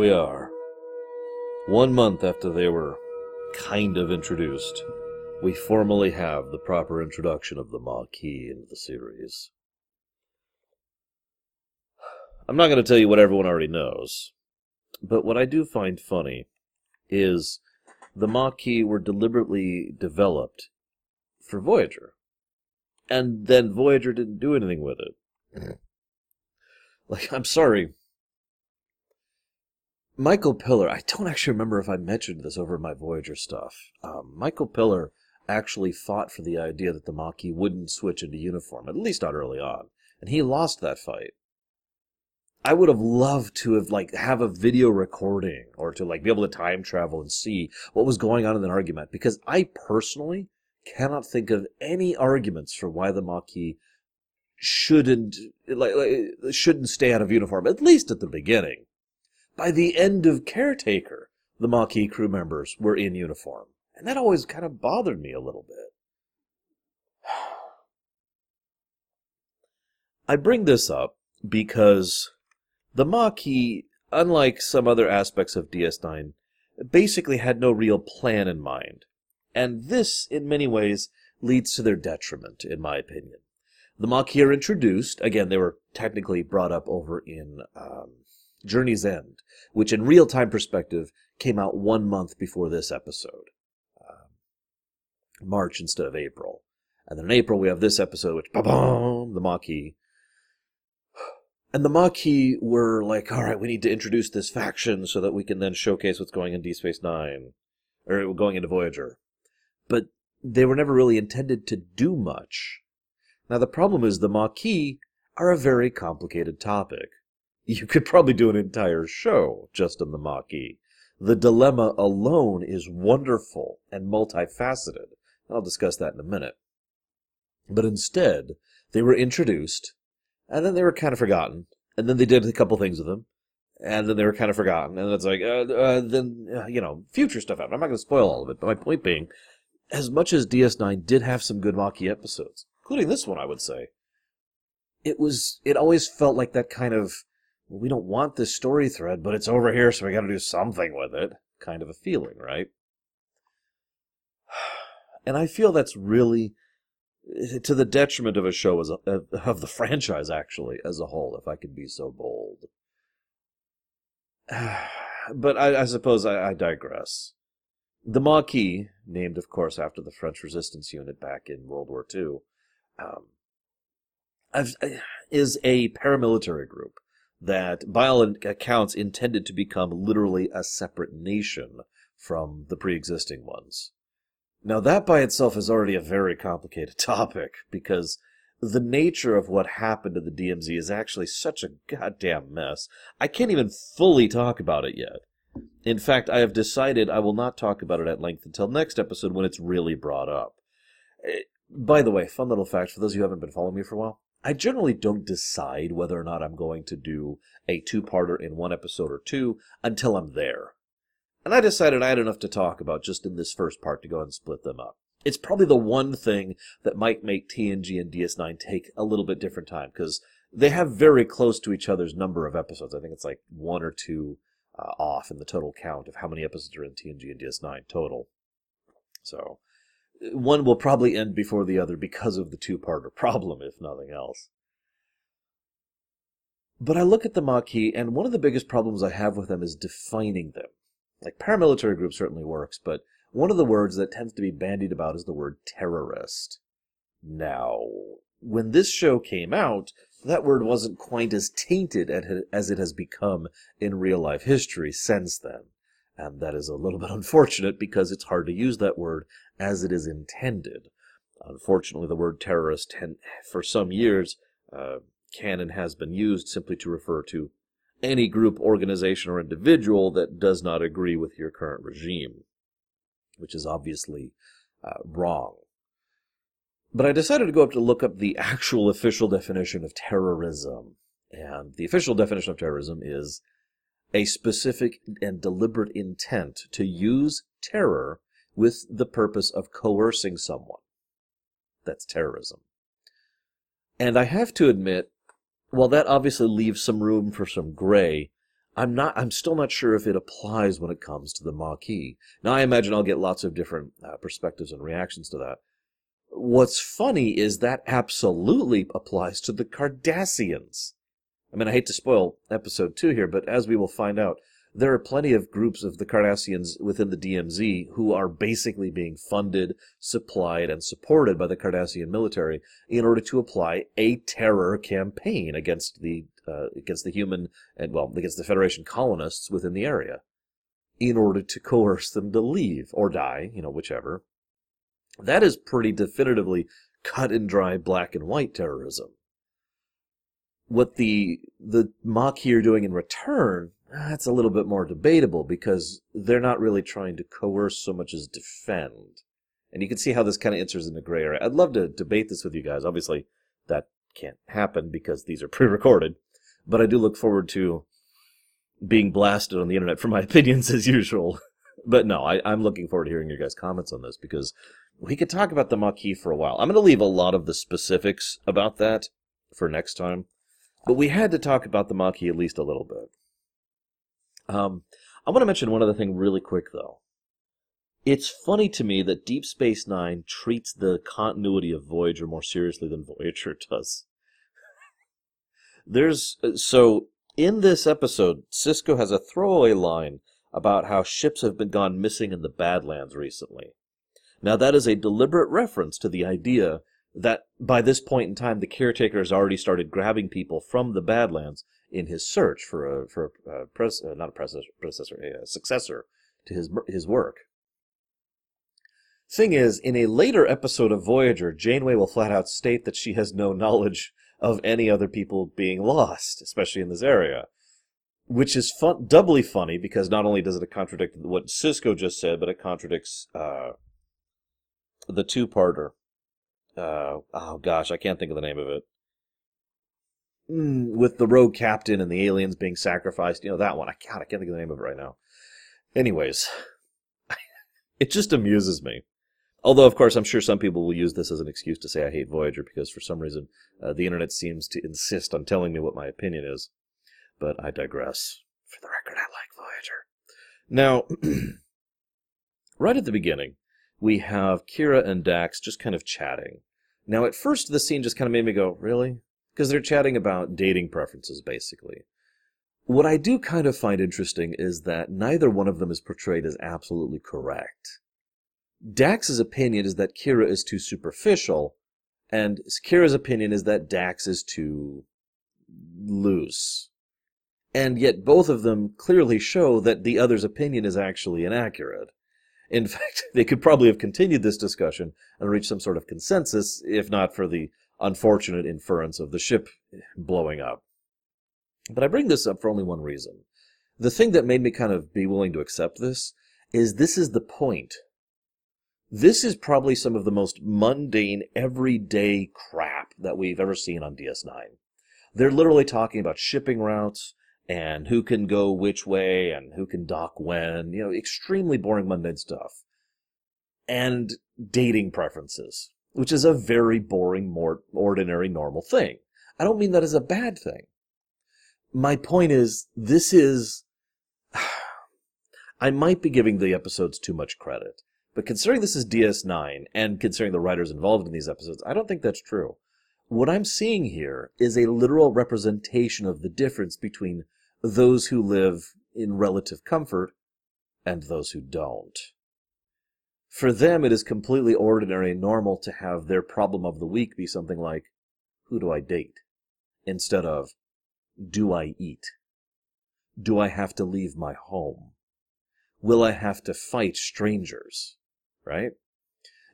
We are. One month after they were kind of introduced, we formally have the proper introduction of the Maquis into the series. I'm not going to tell you what everyone already knows, but what I do find funny is the Maquis were deliberately developed for Voyager. And then Voyager didn't do anything with it. Mm-hmm. like, I'm sorry. Michael Piller, I don't actually remember if I mentioned this over my Voyager stuff. Um, Michael Piller actually fought for the idea that the Maquis wouldn't switch into uniform, at least not early on. And he lost that fight. I would have loved to have like have a video recording or to like be able to time travel and see what was going on in an argument because I personally cannot think of any arguments for why the Maquis shouldn't like, like shouldn't stay out of uniform at least at the beginning. By the end of Caretaker, the Maquis crew members were in uniform, and that always kind of bothered me a little bit. I bring this up because the Maquis, unlike some other aspects of DS9, basically had no real plan in mind. And this, in many ways, leads to their detriment, in my opinion. The Maquis are introduced, again, they were technically brought up over in um, Journey's End, which in real time perspective came out one month before this episode. Um, March instead of April. And then in April we have this episode, which, ba-boom, the Maquis and the Maquis were like, all right, we need to introduce this faction so that we can then showcase what's going in Deep Space Nine, or going into Voyager. But they were never really intended to do much. Now, the problem is the Maquis are a very complicated topic. You could probably do an entire show just on the Maquis. The dilemma alone is wonderful and multifaceted. I'll discuss that in a minute. But instead, they were introduced and then they were kind of forgotten, and then they did a couple things with them, and then they were kind of forgotten, and it's like, uh, uh, then uh, you know, future stuff happened. I'm not going to spoil all of it, but my point being, as much as DS9 did have some good Maquis episodes, including this one, I would say, it was it always felt like that kind of well, we don't want this story thread, but it's over here, so we got to do something with it, kind of a feeling, right? And I feel that's really to the detriment of a show as a, of the franchise actually as a whole, if I could be so bold. but I, I suppose I, I, digress. The Maquis, named of course after the French resistance unit back in World War II, um, is a paramilitary group that, by accounts, intended to become literally a separate nation from the pre-existing ones. Now, that by itself is already a very complicated topic because the nature of what happened to the DMZ is actually such a goddamn mess. I can't even fully talk about it yet. In fact, I have decided I will not talk about it at length until next episode when it's really brought up. Eh, by the way, fun little fact for those who haven't been following me for a while. I generally don't decide whether or not I'm going to do a two parter in one episode or two until I'm there. And I decided I had enough to talk about just in this first part to go and split them up. It's probably the one thing that might make TNG and DS9 take a little bit different time because they have very close to each other's number of episodes. I think it's like one or two uh, off in the total count of how many episodes are in TNG and DS9 total. So one will probably end before the other because of the two-parter problem, if nothing else. But I look at the Maquis, and one of the biggest problems I have with them is defining them. Like paramilitary group certainly works, but one of the words that tends to be bandied about is the word terrorist. Now, when this show came out, that word wasn't quite as tainted as it has become in real life history since then. And that is a little bit unfortunate because it's hard to use that word as it is intended. Unfortunately, the word terrorist, for some years, uh, can and has been used simply to refer to any group, organization, or individual that does not agree with your current regime, which is obviously uh, wrong. But I decided to go up to look up the actual official definition of terrorism. And the official definition of terrorism is a specific and deliberate intent to use terror with the purpose of coercing someone. That's terrorism. And I have to admit, while that obviously leaves some room for some gray, I'm not. I'm still not sure if it applies when it comes to the Maquis. Now, I imagine I'll get lots of different uh, perspectives and reactions to that. What's funny is that absolutely applies to the Cardassians. I mean, I hate to spoil episode two here, but as we will find out, there are plenty of groups of the Cardassians within the DMZ who are basically being funded, supplied, and supported by the Cardassian military in order to apply a terror campaign against the uh, against the human and well against the Federation colonists within the area, in order to coerce them to leave or die, you know, whichever. That is pretty definitively cut and dry black and white terrorism. What the the Maquis are doing in return that's a little bit more debatable because they're not really trying to coerce so much as defend. And you can see how this kind of enters into gray area. I'd love to debate this with you guys. Obviously, that can't happen because these are pre recorded. But I do look forward to being blasted on the internet for my opinions as usual. but no, I, am looking forward to hearing your guys' comments on this because we could talk about the Maquis for a while. I'm going to leave a lot of the specifics about that for next time. But we had to talk about the Maquis at least a little bit. Um, I want to mention one other thing really quick, though. It's funny to me that Deep Space Nine treats the continuity of Voyager more seriously than Voyager does. There's uh, so in this episode, Sisko has a throwaway line about how ships have been gone missing in the Badlands recently. Now that is a deliberate reference to the idea that by this point in time the caretaker has already started grabbing people from the Badlands in his search for a for a, pres, uh, not a predecessor, predecessor a, a successor to his his work. Thing is, in a later episode of Voyager, Janeway will flat out state that she has no knowledge of any other people being lost, especially in this area. Which is fun, doubly funny because not only does it contradict what Sisko just said, but it contradicts uh, the two-parter. Uh, oh gosh, I can't think of the name of it. Mm, with the rogue captain and the aliens being sacrificed. You know that one. I God, I can't think of the name of it right now. Anyways, it just amuses me. Although, of course, I'm sure some people will use this as an excuse to say I hate Voyager because for some reason uh, the internet seems to insist on telling me what my opinion is. But I digress. For the record, I like Voyager. Now, right at the beginning, we have Kira and Dax just kind of chatting. Now, at first, the scene just kind of made me go, really? because they're chatting about dating preferences, basically. What I do kind of find interesting is that neither one of them is portrayed as absolutely correct. Dax's opinion is that Kira is too superficial, and Kira's opinion is that Dax is too loose. And yet both of them clearly show that the other's opinion is actually inaccurate. In fact, they could probably have continued this discussion and reached some sort of consensus, if not for the unfortunate inference of the ship blowing up. But I bring this up for only one reason. The thing that made me kind of be willing to accept this is this is the point. This is probably some of the most mundane, everyday crap that we've ever seen on DS9. They're literally talking about shipping routes and who can go which way and who can dock when, you know, extremely boring, mundane stuff. And dating preferences which is a very boring, more ordinary, normal thing. I don't mean that as a bad thing. My point is, this is. I might be giving the episodes too much credit, but considering this is DS9 and considering the writers involved in these episodes, I don't think that's true. What I'm seeing here is a literal representation of the difference between those who live in relative comfort and those who don't. For them, it is completely ordinary and normal to have their problem of the week be something like, Who do I date? instead of, Do I eat? Do I have to leave my home? Will I have to fight strangers? Right?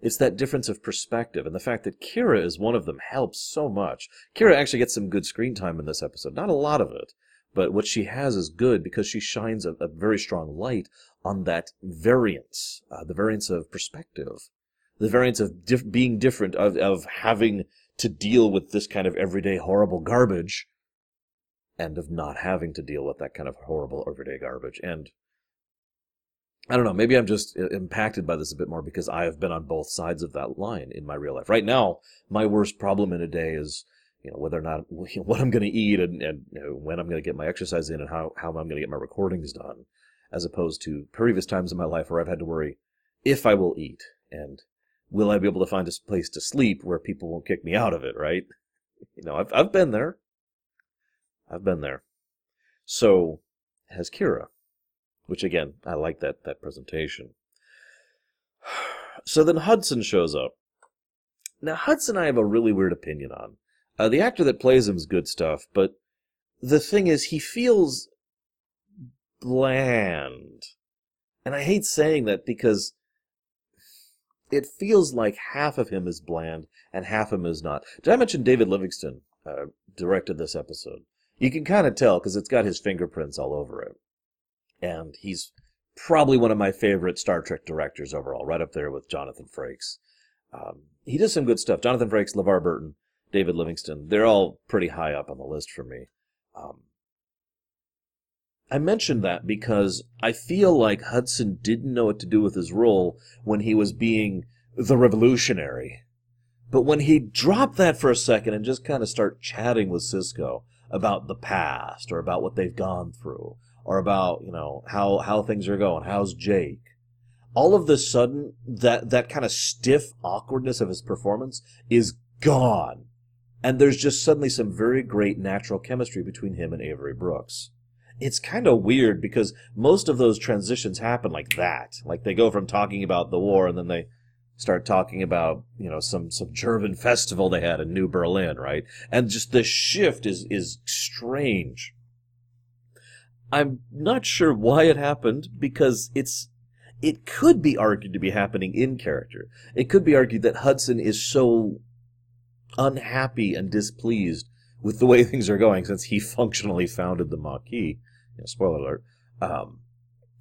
It's that difference of perspective, and the fact that Kira is one of them helps so much. Kira actually gets some good screen time in this episode. Not a lot of it, but what she has is good because she shines a, a very strong light on that variance, uh, the variance of perspective, the variance of being different, of, of having to deal with this kind of everyday horrible garbage, and of not having to deal with that kind of horrible everyday garbage. And I don't know, maybe I'm just uh, impacted by this a bit more because I have been on both sides of that line in my real life. Right now, my worst problem in a day is you know whether or not what I'm going to eat and, and you know, when I'm going to get my exercise in and how how I'm going to get my recordings done, as opposed to previous times in my life where I've had to worry if I will eat and will I be able to find a place to sleep where people won't kick me out of it, right? You know, I've I've been there. I've been there. So has Kira, which again, I like that that presentation. So then Hudson shows up. Now Hudson, I have a really weird opinion on. Uh, the actor that plays him is good stuff, but the thing is, he feels bland, and I hate saying that because it feels like half of him is bland and half of him is not. Did I mention David Livingston uh, directed this episode? You can kind of tell because it's got his fingerprints all over it. And he's probably one of my favorite Star Trek directors overall, right up there with Jonathan Frakes. Um, he does some good stuff. Jonathan Frakes, LeVar Burton, David Livingston, they're all pretty high up on the list for me. Um, I mentioned that because I feel like Hudson didn't know what to do with his role when he was being the revolutionary. But when he dropped that for a second and just kind of start chatting with Sisko about the past or about what they've gone through or about, you know, how, how things are going, how's Jake, all of the sudden that, that kind of stiff awkwardness of his performance is gone. And there's just suddenly some very great natural chemistry between him and Avery Brooks it's kind of weird because most of those transitions happen like that. Like they go from talking about the war and then they start talking about, you know, some, some German festival they had in New Berlin, right? And just the shift is, is strange. I'm not sure why it happened because it's, it could be argued to be happening in character. It could be argued that Hudson is so unhappy and displeased with the way things are going since he functionally founded the Maquis you know, spoiler alert, um,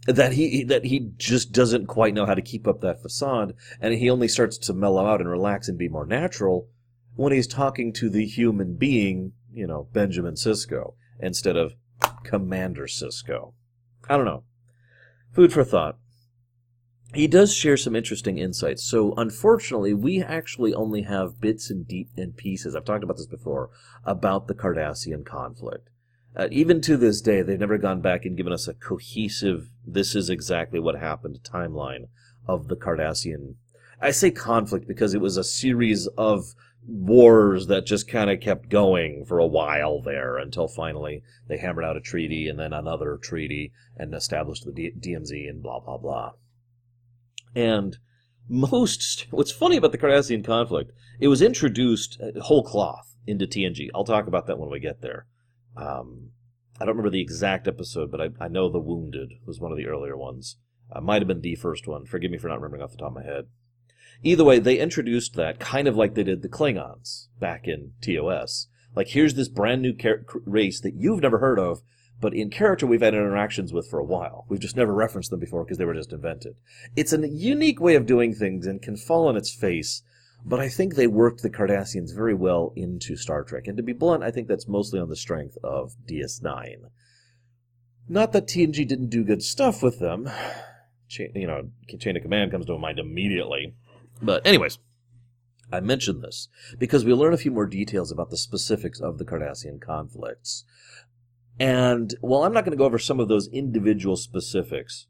that he that he just doesn't quite know how to keep up that facade, and he only starts to mellow out and relax and be more natural when he's talking to the human being, you know, Benjamin Sisko, instead of Commander Sisko. I don't know. Food for thought. He does share some interesting insights. So, unfortunately, we actually only have bits and deep and pieces. I've talked about this before about the Cardassian conflict. Uh, even to this day, they've never gone back and given us a cohesive, this is exactly what happened timeline of the Cardassian. I say conflict because it was a series of wars that just kind of kept going for a while there until finally they hammered out a treaty and then another treaty and established the D- DMZ and blah, blah, blah. And most, what's funny about the Cardassian conflict, it was introduced uh, whole cloth into TNG. I'll talk about that when we get there. Um, I don't remember the exact episode, but I, I know The Wounded was one of the earlier ones. Uh, might have been the first one. Forgive me for not remembering off the top of my head. Either way, they introduced that kind of like they did the Klingons back in TOS. Like, here's this brand new car- race that you've never heard of, but in character we've had interactions with for a while. We've just never referenced them before because they were just invented. It's a unique way of doing things and can fall on its face but I think they worked the Cardassians very well into Star Trek. And to be blunt, I think that's mostly on the strength of DS9. Not that TNG didn't do good stuff with them. Chain, you know, Chain of Command comes to mind immediately. But, anyways, I mention this because we learn a few more details about the specifics of the Cardassian conflicts. And while I'm not going to go over some of those individual specifics,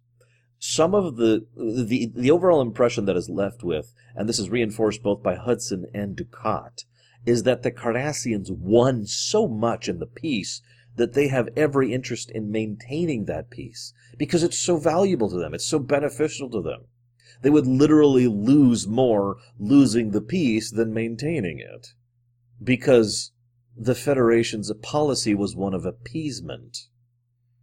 some of the, the the overall impression that is left with, and this is reinforced both by Hudson and Dukat, is that the Cardassians won so much in the peace that they have every interest in maintaining that peace because it's so valuable to them, it's so beneficial to them. They would literally lose more losing the peace than maintaining it because the Federation's policy was one of appeasement.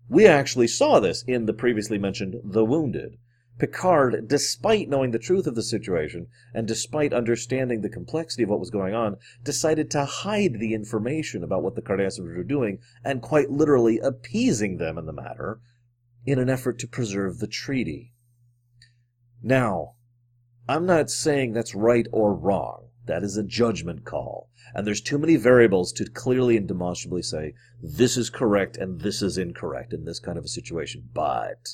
We actually saw this in the previously mentioned The Wounded. Picard, despite knowing the truth of the situation, and despite understanding the complexity of what was going on, decided to hide the information about what the Cardassians were doing, and quite literally appeasing them in the matter, in an effort to preserve the treaty. Now, I'm not saying that's right or wrong. That is a judgment call. And there's too many variables to clearly and demonstrably say, this is correct and this is incorrect in this kind of a situation. But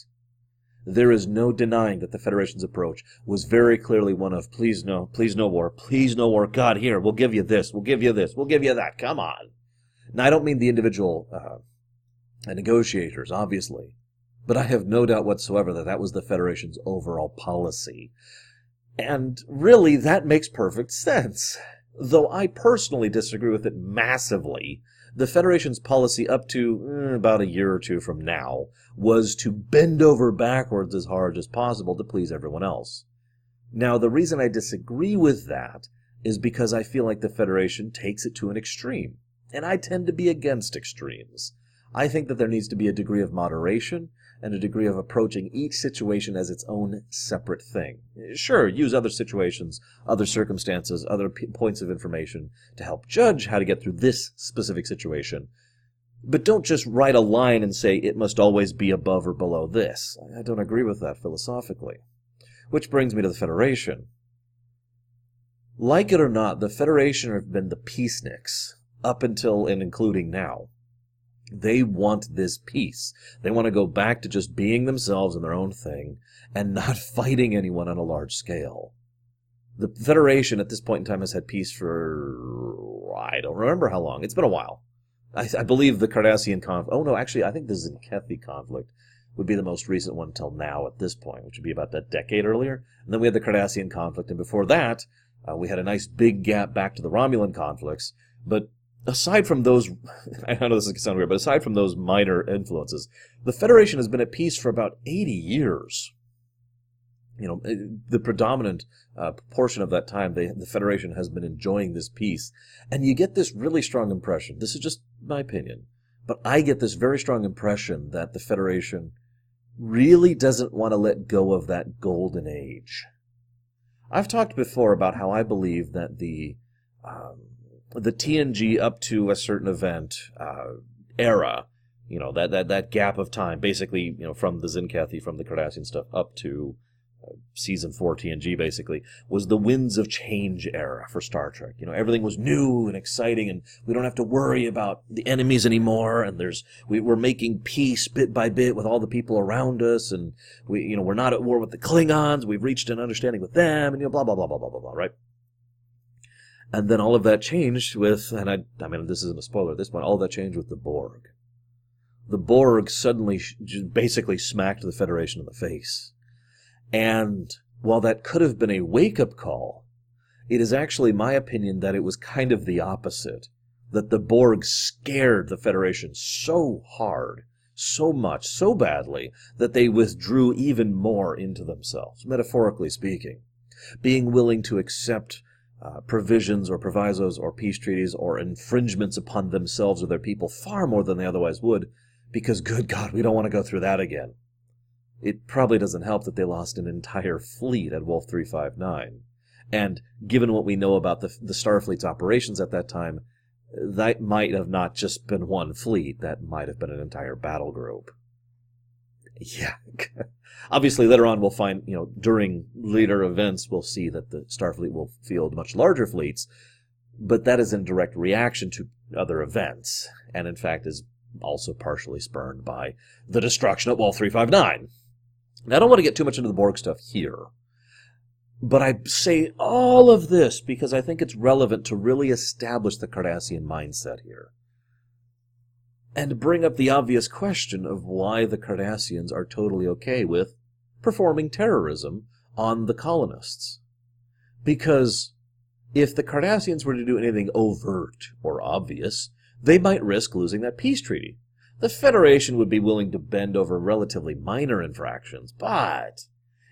there is no denying that the Federation's approach was very clearly one of please no, please no war, please no war. God, here, we'll give you this, we'll give you this, we'll give you that. Come on. Now, I don't mean the individual uh, negotiators, obviously, but I have no doubt whatsoever that that was the Federation's overall policy. And really, that makes perfect sense. Though I personally disagree with it massively, the Federation's policy up to eh, about a year or two from now was to bend over backwards as hard as possible to please everyone else. Now, the reason I disagree with that is because I feel like the Federation takes it to an extreme, and I tend to be against extremes. I think that there needs to be a degree of moderation and a degree of approaching each situation as its own separate thing. Sure, use other situations, other circumstances, other p- points of information to help judge how to get through this specific situation. But don't just write a line and say it must always be above or below this. I don't agree with that philosophically. Which brings me to the Federation. Like it or not, the Federation have been the peaceniks up until and including now. They want this peace. They want to go back to just being themselves and their own thing and not fighting anyone on a large scale. The Federation at this point in time has had peace for, I don't remember how long. It's been a while. I, I believe the Cardassian conflict, oh no, actually, I think the Tzenkethi conflict would be the most recent one until now at this point, which would be about a decade earlier. And then we had the Cardassian conflict, and before that, uh, we had a nice big gap back to the Romulan conflicts. But aside from those, I know this is going to sound weird, but aside from those minor influences, the Federation has been at peace for about 80 years. You know, eh, the predominant uh, portion of that time, they, the Federation has been enjoying this peace. And you get this really strong impression. This is just my opinion. But I get this very strong impression that the Federation really doesn't want to let go of that golden age. I've talked before about how I believe that the um, the TNG up to a certain event uh, era, you know, that, that, that gap of time, basically, you know, from the Tzenkethi, from the Cardassian stuff up to uh, season four TNG, basically, was the winds of change era for Star Trek. You know, everything was new and exciting, and we don't have to worry about the enemies anymore. And there's we, we're making peace bit by bit with all the people around us, and we, you know, we're not at war with the Klingons. We've reached an understanding with them, and you know, blah blah blah blah blah blah blah. Right? And then all of that changed with, and I, I mean, this isn't a spoiler at this point, all of that changed with the Borg. The Borg suddenly basically smacked the Federation in the face. And while that could have been a wake up call, it is actually my opinion that it was kind of the opposite. That the Borg scared the Federation so hard, so much, so badly, that they withdrew even more into themselves, metaphorically speaking. Being willing to accept uh, provisions or provisos or peace treaties or infringements upon themselves or their people far more than they otherwise would, because good God, we don't want to go through that again. It probably doesn't help that they lost an entire fleet at Wolf 359. And given what we know about the, the Starfleet's operations at that time, that might have not just been one fleet, that might have been an entire battle group. Yeah. Obviously, later on, we'll find, you know, during later events, we'll see that the Starfleet will field much larger fleets, but that is in direct reaction to other events, and in fact is also partially spurned by the destruction at Wolf 359. Now, I don't want to get too much into the Borg stuff here, but I say all of this because I think it's relevant to really establish the Cardassian mindset here and bring up the obvious question of why the Cardassians are totally okay with performing terrorism on the colonists. Because if the Cardassians were to do anything overt or obvious, they might risk losing that peace treaty. The Federation would be willing to bend over relatively minor infractions, but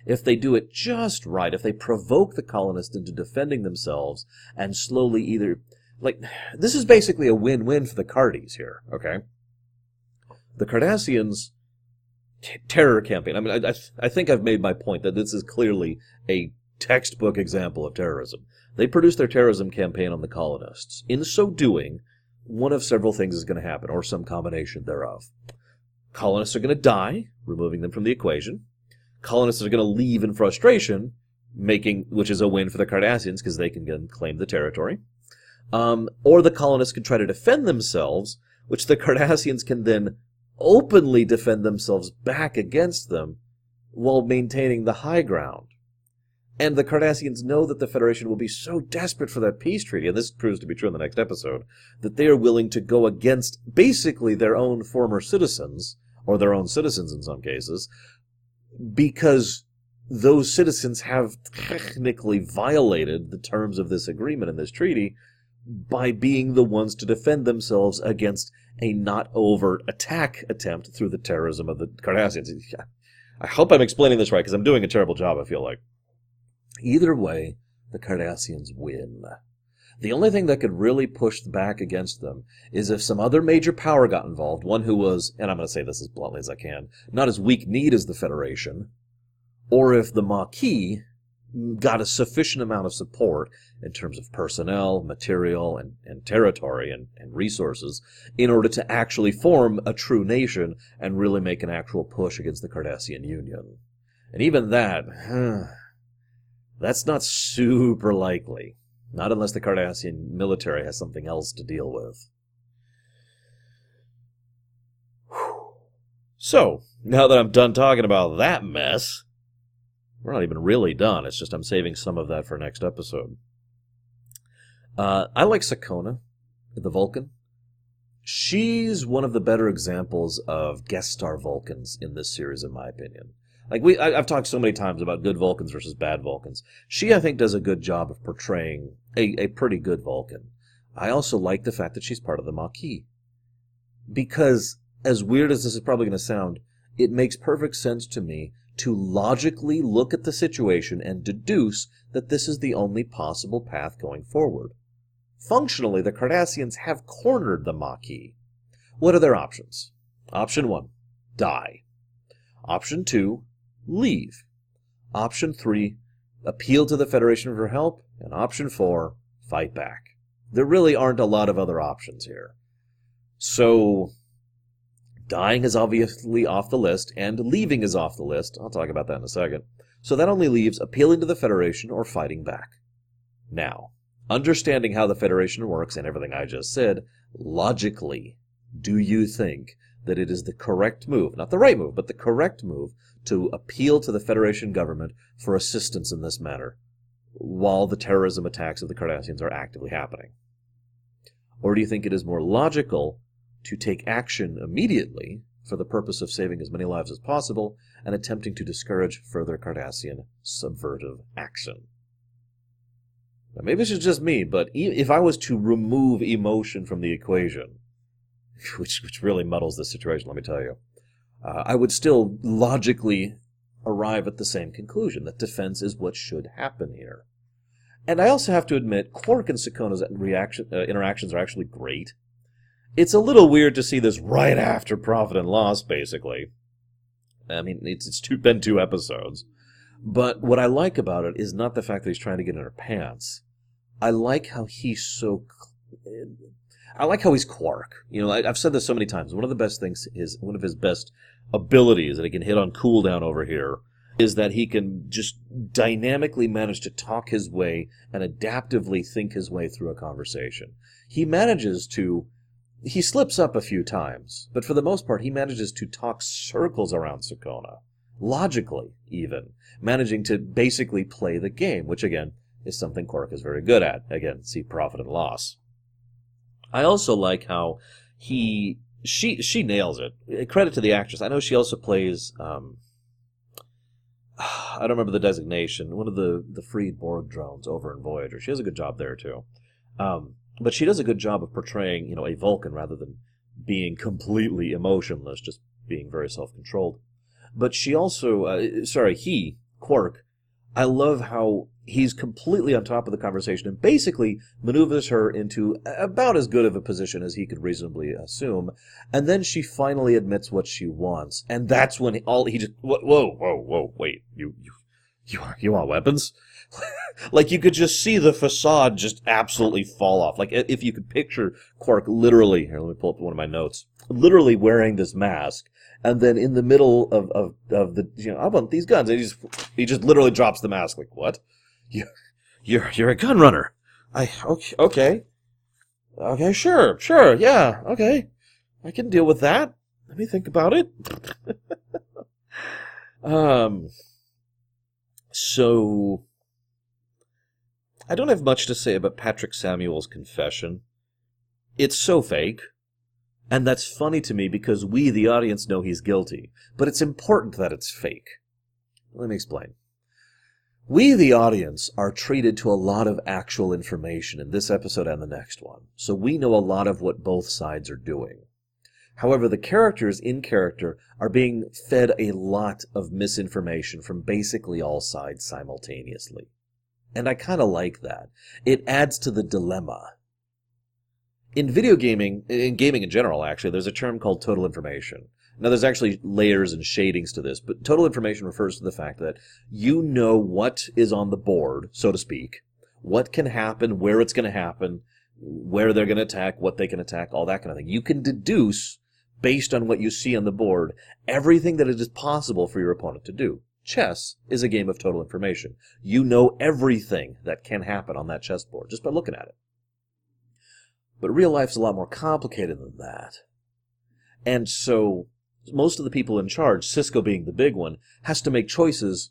if they do it just right, if they provoke the colonists into defending themselves and slowly either like this is basically a win-win for the Cardis here, okay? The Cardassians t- terror campaign. I mean, I, I, I think I've made my point that this is clearly a textbook example of terrorism. They produced their terrorism campaign on the colonists. In so doing, one of several things is going to happen, or some combination thereof. Colonists are going to die, removing them from the equation. Colonists are going to leave in frustration, making which is a win for the Cardassians because they can then claim the territory. Um, or the colonists can try to defend themselves, which the Cardassians can then openly defend themselves back against them, while maintaining the high ground. And the Cardassians know that the Federation will be so desperate for that peace treaty, and this proves to be true in the next episode, that they are willing to go against basically their own former citizens, or their own citizens in some cases, because those citizens have technically violated the terms of this agreement and this treaty by being the ones to defend themselves against a not overt attack attempt through the terrorism of the Cardassians. I hope I'm explaining this right because I'm doing a terrible job, I feel like. Either way, the Cardassians win. The only thing that could really push back against them is if some other major power got involved, one who was, and I'm going to say this as bluntly as I can, not as weak kneed as the Federation, or if the Maquis got a sufficient amount of support in terms of personnel, material, and, and territory and, and resources in order to actually form a true nation and really make an actual push against the Cardassian Union. And even that, that's not super likely. Not unless the Cardassian military has something else to deal with. So, now that I'm done talking about that mess, we're not even really done. It's just I'm saving some of that for next episode. Uh, I like Sakonna, the Vulcan. She's one of the better examples of guest star Vulcans in this series, in my opinion. Like we, I, have talked so many times about good Vulcans versus bad Vulcans. She, I think, does a good job of portraying a, a pretty good Vulcan. I also like the fact that she's part of the Maquis. Because, as weird as this is probably going to sound, it makes perfect sense to me to logically look at the situation and deduce that this is the only possible path going forward. Functionally, the Cardassians have cornered the Maquis. What are their options? Option 1 die. Option 2 leave. Option 3, appeal to the Federation for help. And option 4, fight back. There really aren't a lot of other options here. So, dying is obviously off the list, and leaving is off the list. I'll talk about that in a second. So that only leaves appealing to the Federation or fighting back. Now, understanding how the Federation works and everything I just said, logically, do you think that it is the correct move, not the right move, but the correct move to appeal to the Federation government for assistance in this matter while the terrorism attacks of the Cardassians are actively happening? Or do you think it is more logical to take action immediately for the purpose of saving as many lives as possible and attempting to discourage further Cardassian subvertive action? Now, maybe this is just me, but if I was to remove emotion from the equation, which which really muddles the situation. Let me tell you, uh, I would still logically arrive at the same conclusion that defense is what should happen here. And I also have to admit, Quark and Sakonna's reaction, uh, interactions are actually great. It's a little weird to see this right after Profit and Loss, basically. I mean, it's, it's two, been two episodes. But what I like about it is not the fact that he's trying to get in her pants. I like how he's so I like how he's Quark. You know, I, have said this so many times. One of the best things is one of his best abilities that he can hit on cooldown over here is that he can just dynamically manage to talk his way and adaptively think his way through a conversation. He manages to he slips up a few times, but for the most part he manages to talk circles around Sakonna. Logically, even. Managing to basically play the game, which again is something Quark is very good at. Again, see profit and loss. I also like how he she she nails it. Credit to the actress. I know she also plays. Um, I don't remember the designation. One of the the freed Borg drones over in Voyager. She does a good job there too. Um, but she does a good job of portraying, you know, a Vulcan rather than being completely emotionless, just being very self controlled. But she also, uh, sorry, he Quark. I love how he's completely on top of the conversation and basically maneuvers her into about as good of a position as he could reasonably assume. And then she finally admits what she wants, and that's when he, all he just whoa whoa whoa wait you you you are you want weapons? like you could just see the facade just absolutely fall off. Like if you could picture Quark literally here, let me pull up one of my notes, literally wearing this mask and then in the middle of, of, of the you know I want these guns, and he just he just literally drops the mask like what? You, you're you're a gun runner. I okay okay okay sure sure yeah okay I can deal with that. Let me think about it. Um, so I don't have much to say about Patrick Samuel's confession. It's so fake. And that's funny to me because we, the audience, know he's guilty. But it's important that it's fake. Let me explain. We, the audience, are treated to a lot of actual information in this episode and the next one, so we know a lot of what both sides are doing. However, the characters in character are being fed a lot of misinformation from basically all sides simultaneously. And I kind of like that. It adds to the dilemma. In video gaming, in gaming in general, actually, there's a term called total information. Now, there's actually layers and shadings to this, but total information refers to the fact that you know what is on the board, so to speak, what can happen, where it's going to happen, where they're going to attack, what they can attack, all that kind of thing. You can deduce, based on what you see on the board, everything that it is possible for your opponent to do. Chess is a game of total information. You know everything that can happen on that chessboard just by looking at it. But real life's a lot more complicated than that. And so most of the people in charge, Sisko being the big one, has to make choices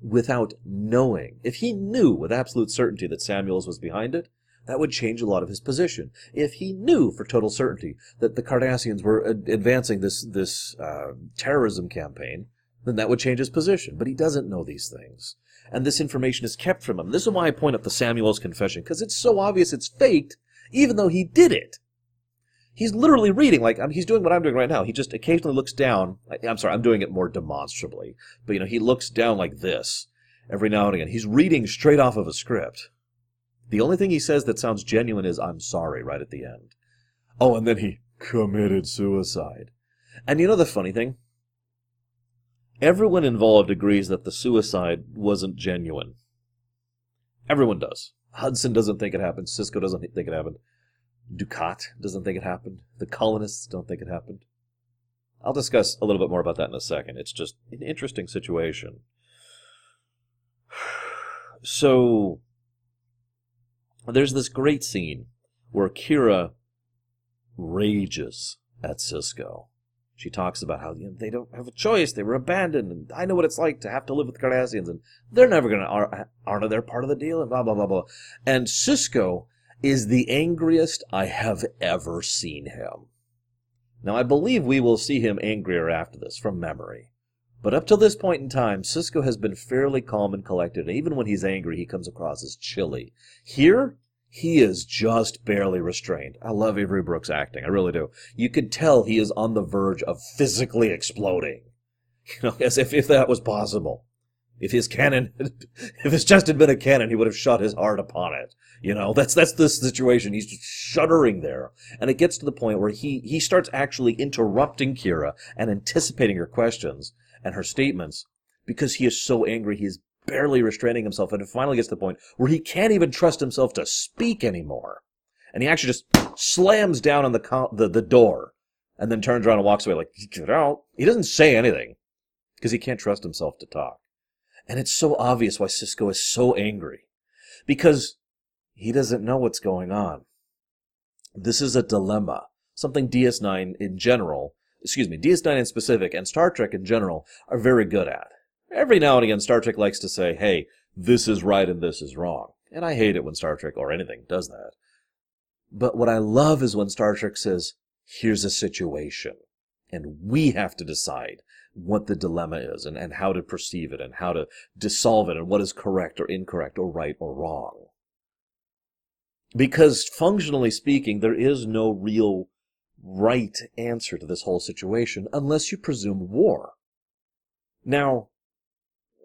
without knowing. If he knew with absolute certainty that Samuels was behind it, that would change a lot of his position. If he knew for total certainty that the Cardassians were advancing this this uh, terrorism campaign, then that would change his position. But he doesn't know these things. And this information is kept from him. This is why I point up the Samuel's confession, because it's so obvious it's faked, even though he did it. He's literally reading, like, he's doing what I'm doing right now. He just occasionally looks down. I'm sorry, I'm doing it more demonstrably. But, you know, he looks down like this every now and again. He's reading straight off of a script. The only thing he says that sounds genuine is, I'm sorry, right at the end. Oh, and then he committed suicide. And you know the funny thing? Everyone involved agrees that the suicide wasn't genuine. Everyone does. Hudson doesn't think it happened. Sisko doesn't think it happened. Dukat doesn't think it happened. The colonists don't think it happened. I'll discuss a little bit more about that in a second. It's just an interesting situation. So, there's this great scene where Kira rages at Sisko. She talks about how you know, they don't have a choice. They were abandoned, and I know what it's like to have to live with the Cardassians, and they're never going to honor their part of the deal, and blah blah blah blah. And Sisko is the angriest I have ever seen him. Now I believe we will see him angrier after this from memory. But up till this point in time, Sisko has been fairly calm and collected, and even when he's angry, he comes across as chilly. Here, he is just barely restrained. I love Avery Brooks' acting. I really do. You could tell he is on the verge of physically exploding. You know, as if, if that was possible. If his cannon, if his chest had been a cannon, he would have shot his heart upon it. You know, that's that's the situation. He's just shuddering there, and it gets to the point where he he starts actually interrupting Kira and anticipating her questions and her statements because he is so angry. He is barely restraining himself, and it finally gets to the point where he can't even trust himself to speak anymore. And he actually just slams down on the, the, the door and then turns around and walks away like, get out. He doesn't say anything because he can't trust himself to talk. And it's so obvious why Sisko is so angry because he doesn't know what's going on. This is a dilemma, something DS9 in general, excuse me, DS9 in specific and Star Trek in general are very good at. Every now and again, Star Trek likes to say, hey, this is right and this is wrong. And I hate it when Star Trek or anything does that. But what I love is when Star Trek says, here's a situation. And we have to decide what the dilemma is and, and how to perceive it and how to dissolve it and what is correct or incorrect or right or wrong. Because functionally speaking, there is no real right answer to this whole situation unless you presume war. Now,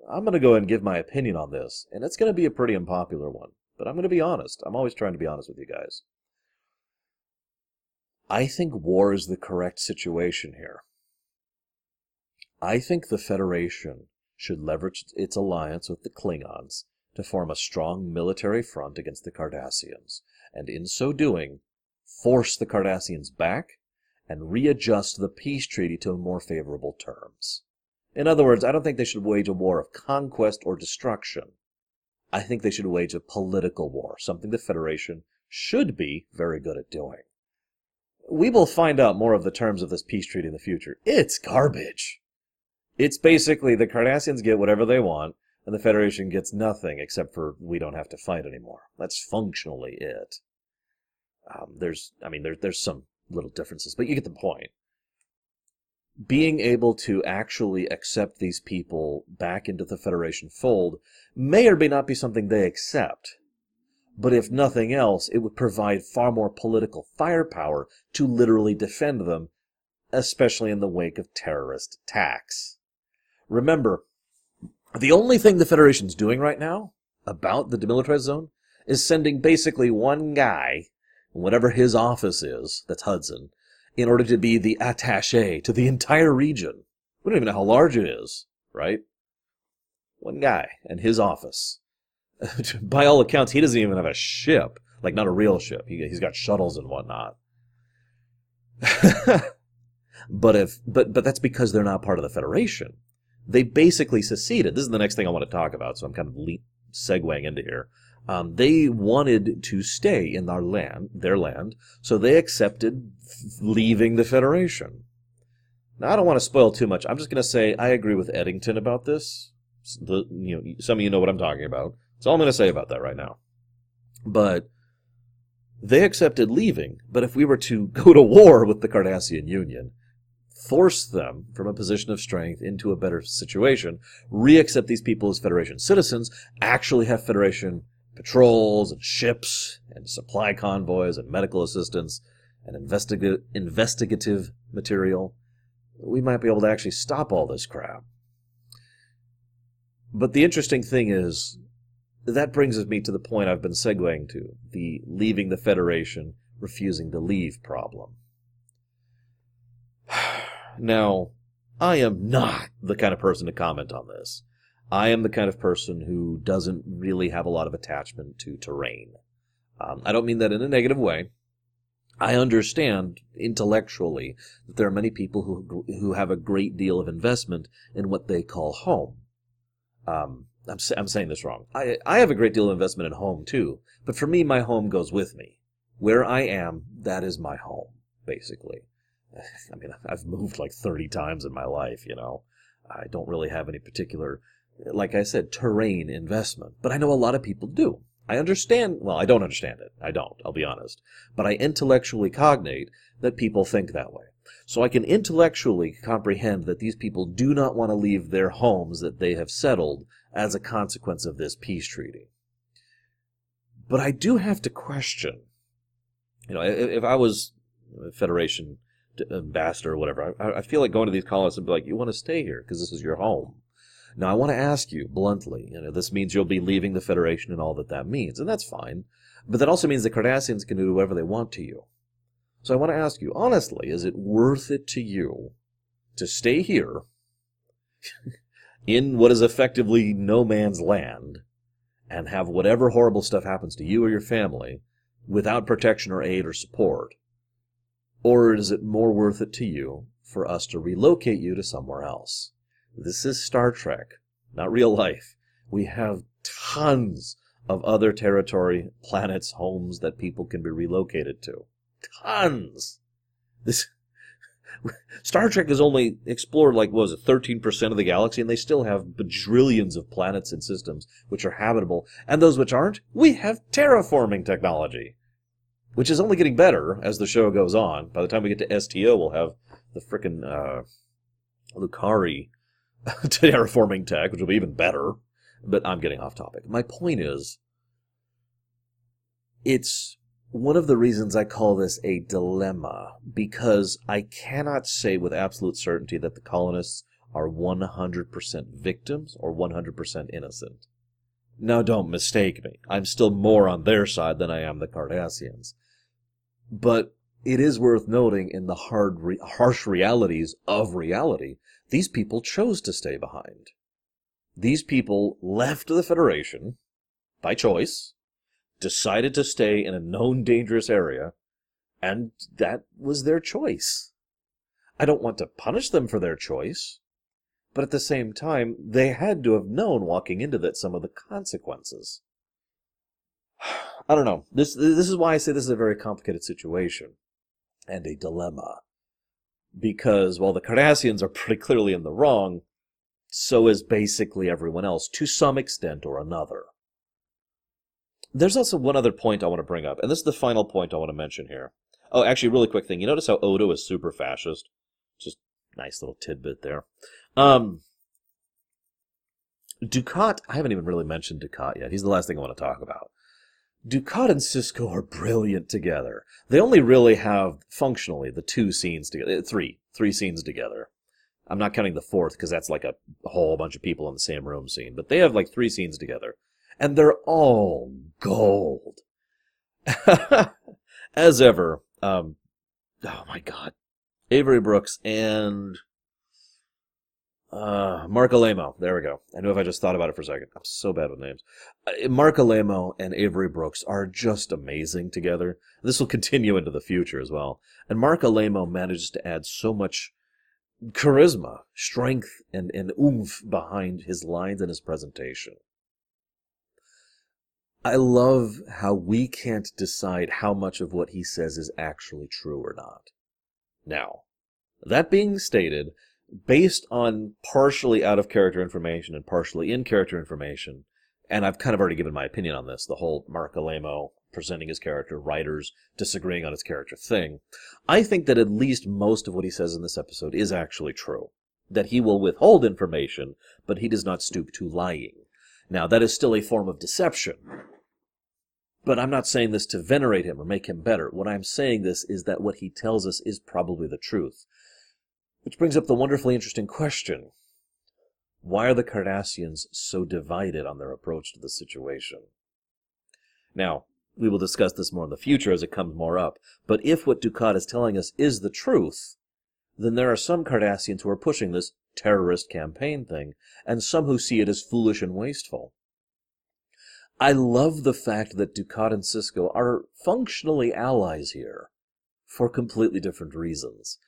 I'm going to go ahead and give my opinion on this, and it's going to be a pretty unpopular one, but I'm going to be honest. I'm always trying to be honest with you guys. I think war is the correct situation here. I think the Federation should leverage its alliance with the Klingons to form a strong military front against the Cardassians, and in so doing, force the Cardassians back and readjust the peace treaty to more favorable terms. In other words, I don't think they should wage a war of conquest or destruction. I think they should wage a political war, something the Federation should be very good at doing. We will find out more of the terms of this peace treaty in the future. It's garbage. It's basically the Cardassians get whatever they want, and the Federation gets nothing except for we don't have to fight anymore. That's functionally it. Um, there's, I mean, there, there's some little differences, but you get the point. Being able to actually accept these people back into the Federation fold may or may not be something they accept. But if nothing else, it would provide far more political firepower to literally defend them, especially in the wake of terrorist attacks. Remember, the only thing the Federation's doing right now about the demilitarized zone is sending basically one guy, whatever his office is, that's Hudson, in order to be the attache to the entire region. We don't even know how large it is, right? One guy and his office. By all accounts, he doesn't even have a ship, like not a real ship. He, he's got shuttles and whatnot. but if but but that's because they're not part of the Federation they basically seceded. This is the next thing I want to talk about, so I'm kind of le- segueing into here. Um, they wanted to stay in our land, their land, so they accepted leaving the Federation. Now, I don't want to spoil too much. I'm just going to say I agree with Eddington about this. The, you know, some of you know what I'm talking about. That's all I'm going to say about that right now. But they accepted leaving. But if we were to go to war with the Cardassian Union, force them from a position of strength into a better situation, re-accept these people as Federation citizens, actually have Federation patrols and ships and supply convoys and medical assistance and investiga- investigative material, we might be able to actually stop all this crap. But the interesting thing is, that brings me to the point I've been segueing to the leaving the Federation, refusing to leave problem. Now, I am not the kind of person to comment on this. I am the kind of person who doesn't really have a lot of attachment to terrain. Um, I don't mean that in a negative way. I understand intellectually that there are many people who who have a great deal of investment in what they call home. Um, I'm I'm saying this wrong. I I have a great deal of investment in home too, but for me, my home goes with me. Where I am, that is my home, basically. I mean, I've moved like 30 times in my life, you know. I don't really have any particular, like I said, terrain investment, but I know a lot of people do. I understand, well, I don't understand it. I don't, I'll be honest. But I intellectually cognate that people think that way. So I can intellectually comprehend that these people do not want to leave their homes that they have settled as a consequence of this peace treaty. But I do have to question, you know, if, if I was Federation ambassador or whatever. I, I feel like going to these colonists and be like, you want to stay here because this is your home. Now, I want to ask you bluntly, you know, this means you'll be leaving the Federation and all that that means, and that's fine. But that also means the Cardassians can do whatever they want to you. So I want to ask you, honestly, is it worth it to you to stay here in what is effectively no man's land and have whatever horrible stuff happens to you or your family without protection or aid or support or is it more worth it to you for us to relocate you to somewhere else? This is Star Trek, not real life. We have tons of other territory, planets, homes that people can be relocated to. Tons! This Star Trek has only explored like what was it, thirteen percent of the galaxy, and they still have bajillions of planets and systems which are habitable, and those which aren't, we have terraforming technology which is only getting better as the show goes on. By the time we get to STO, we'll have the frickin' uh, Lukari terraforming tech, which will be even better. But I'm getting off topic. My point is, it's one of the reasons I call this a dilemma, because I cannot say with absolute certainty that the colonists are 100% victims or 100% innocent. Now, don't mistake me. I'm still more on their side than I am the Cardassians. But it is worth noting in the hard, re- harsh realities of reality, these people chose to stay behind. These people left the Federation by choice, decided to stay in a known dangerous area, and that was their choice. I don't want to punish them for their choice. But at the same time, they had to have known walking into that some of the consequences. I don't know. This this is why I say this is a very complicated situation and a dilemma. Because while the Cardassians are pretty clearly in the wrong, so is basically everyone else to some extent or another. There's also one other point I want to bring up, and this is the final point I want to mention here. Oh, actually, really quick thing. You notice how Odo is super fascist? Just nice little tidbit there. Um, Dukat, I haven't even really mentioned Dukat yet. He's the last thing I want to talk about. Dukat and Sisko are brilliant together. They only really have, functionally, the two scenes together. Uh, three. Three scenes together. I'm not counting the fourth because that's like a whole bunch of people in the same room scene. But they have like three scenes together. And they're all gold. As ever, um, oh my god. Avery Brooks and uh, Marc Alaimo. There we go. I know if I just thought about it for a second. I'm so bad with names. Uh, Marc Alaimo and Avery Brooks are just amazing together. This will continue into the future as well. And Marc Alaimo manages to add so much charisma, strength, and, and oomph behind his lines and his presentation. I love how we can't decide how much of what he says is actually true or not. Now, that being stated, based on partially out of character information and partially in character information, and I've kind of already given my opinion on this, the whole Marc Alaimo presenting his character, writers disagreeing on his character thing, I think that at least most of what he says in this episode is actually true. That he will withhold information, but he does not stoop to lying. Now, that is still a form of deception. But I'm not saying this to venerate him or make him better. What I'm saying this is that what he tells us is probably the truth. Which brings up the wonderfully interesting question. Why are the Cardassians so divided on their approach to the situation? Now, we will discuss this more in the future as it comes more up, but if what Dukat is telling us is the truth, then there are some Cardassians who are pushing this terrorist campaign thing, and some who see it as foolish and wasteful. I love the fact that Dukat and Sisko are functionally allies here, for completely different reasons.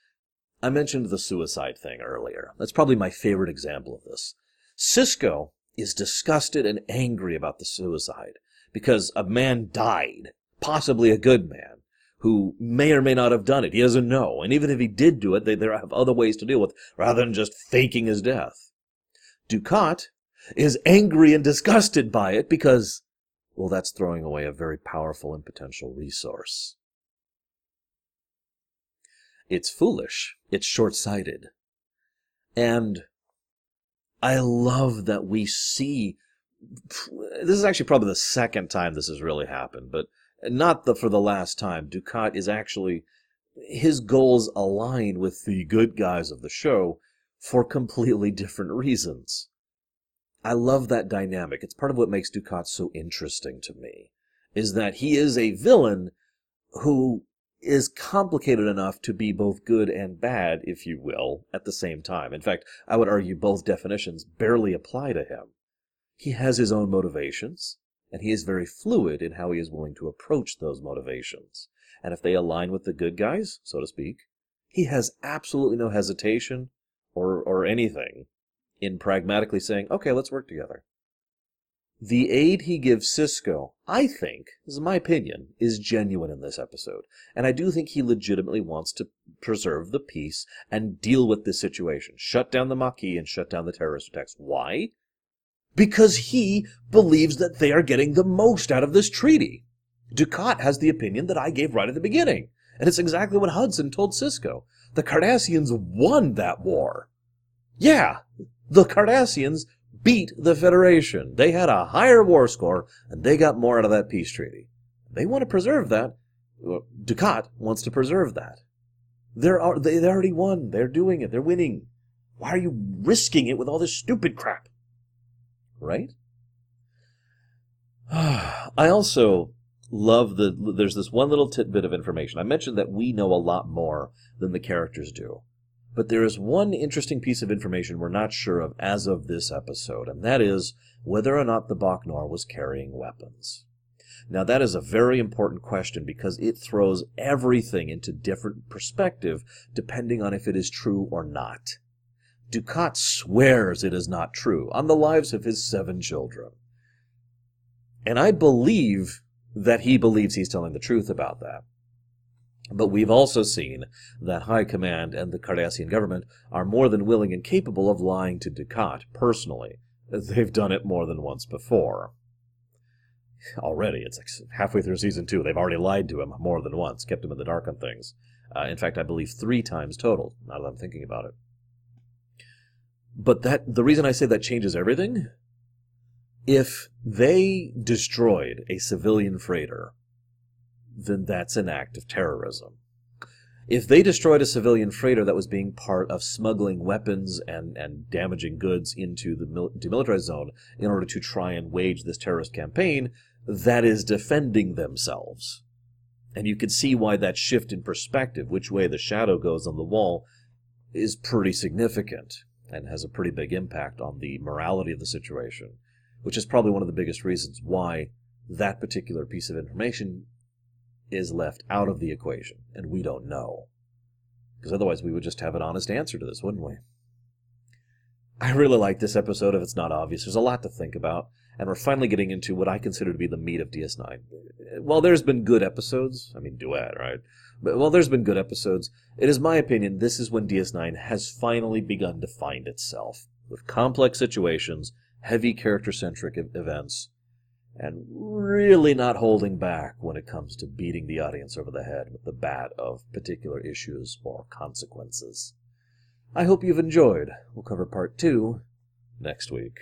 I mentioned the suicide thing earlier. That's probably my favorite example of this. Sisko is disgusted and angry about the suicide because a man died, possibly a good man, who may or may not have done it. He doesn't know. And even if he did do it, they, they have other ways to deal with rather than just faking his death. Dukat is angry and disgusted by it because, well, that's throwing away a very powerful and potential resource. It's foolish. It's short sighted. And I love that we see. This is actually probably the second time this has really happened, but not the, for the last time. Dukat is actually. His goals align with the good guys of the show for completely different reasons. I love that dynamic. It's part of what makes Dukat so interesting to me, is that he is a villain who is complicated enough to be both good and bad, if you will, at the same time. In fact, I would argue both definitions barely apply to him. He has his own motivations, and he is very fluid in how he is willing to approach those motivations. And if they align with the good guys, so to speak, he has absolutely no hesitation or, or anything in pragmatically saying, okay, let's work together. The aid he gives Sisko, I think, this is my opinion, is genuine in this episode. And I do think he legitimately wants to preserve the peace and deal with this situation. Shut down the Maquis and shut down the terrorist attacks. Why? Because he believes that they are getting the most out of this treaty. Dukat has the opinion that I gave right at the beginning. And it's exactly what Hudson told Sisko. The Cardassians won that war. Yeah, the Cardassians beat the Federation. They had a higher war score, and they got more out of that peace treaty. They want to preserve that. Dukat wants to preserve that. They're, they already won. They're doing it. They're winning. Why are you risking it with all this stupid crap? Right? I also love the. There's this one little tidbit of information. I mentioned that we know a lot more than the characters do. But there is one interesting piece of information we're not sure of as of this episode, and that is whether or not the Bok-Nor was carrying weapons. Now, that is a very important question because it throws everything into different perspective depending on if it is true or not. Dukat swears it is not true on the lives of his seven children. And I believe that he believes he's telling the truth about that. But we've also seen that High Command and the Cardassian government are more than willing and capable of lying to Dukat personally. They've done it more than once before. Already, it's like halfway through season two. They've already lied to him more than once, kept him in the dark on things. Uh, in fact, I believe three times total, now that I'm thinking about it. But that the reason I say that changes everything, if they destroyed a civilian freighter, then that's an act of terrorism. If they destroyed a civilian freighter that was being part of smuggling weapons and, and damaging goods into the demilitarized zone in order to try and wage this terrorist campaign, that is defending themselves. And you can see why that shift in perspective, which way the shadow goes on the wall, is pretty significant and has a pretty big impact on the morality of the situation, which is probably one of the biggest reasons why that particular piece of information is left out of the equation, and we don't know. Because otherwise, we would just have an honest answer to this, wouldn't we? I really like this episode if it's not obvious. There's a lot to think about, and we're finally getting into what I consider to be the meat of DS9. While there's been good episodes, I mean, duet, right? But while there's been good episodes, it is my opinion this is when DS9 has finally begun to find itself, with complex situations, heavy character centric events, and really not holding back when it comes to beating the audience over the head with the bat of particular issues or consequences. I hope you've enjoyed. We'll cover part two next week.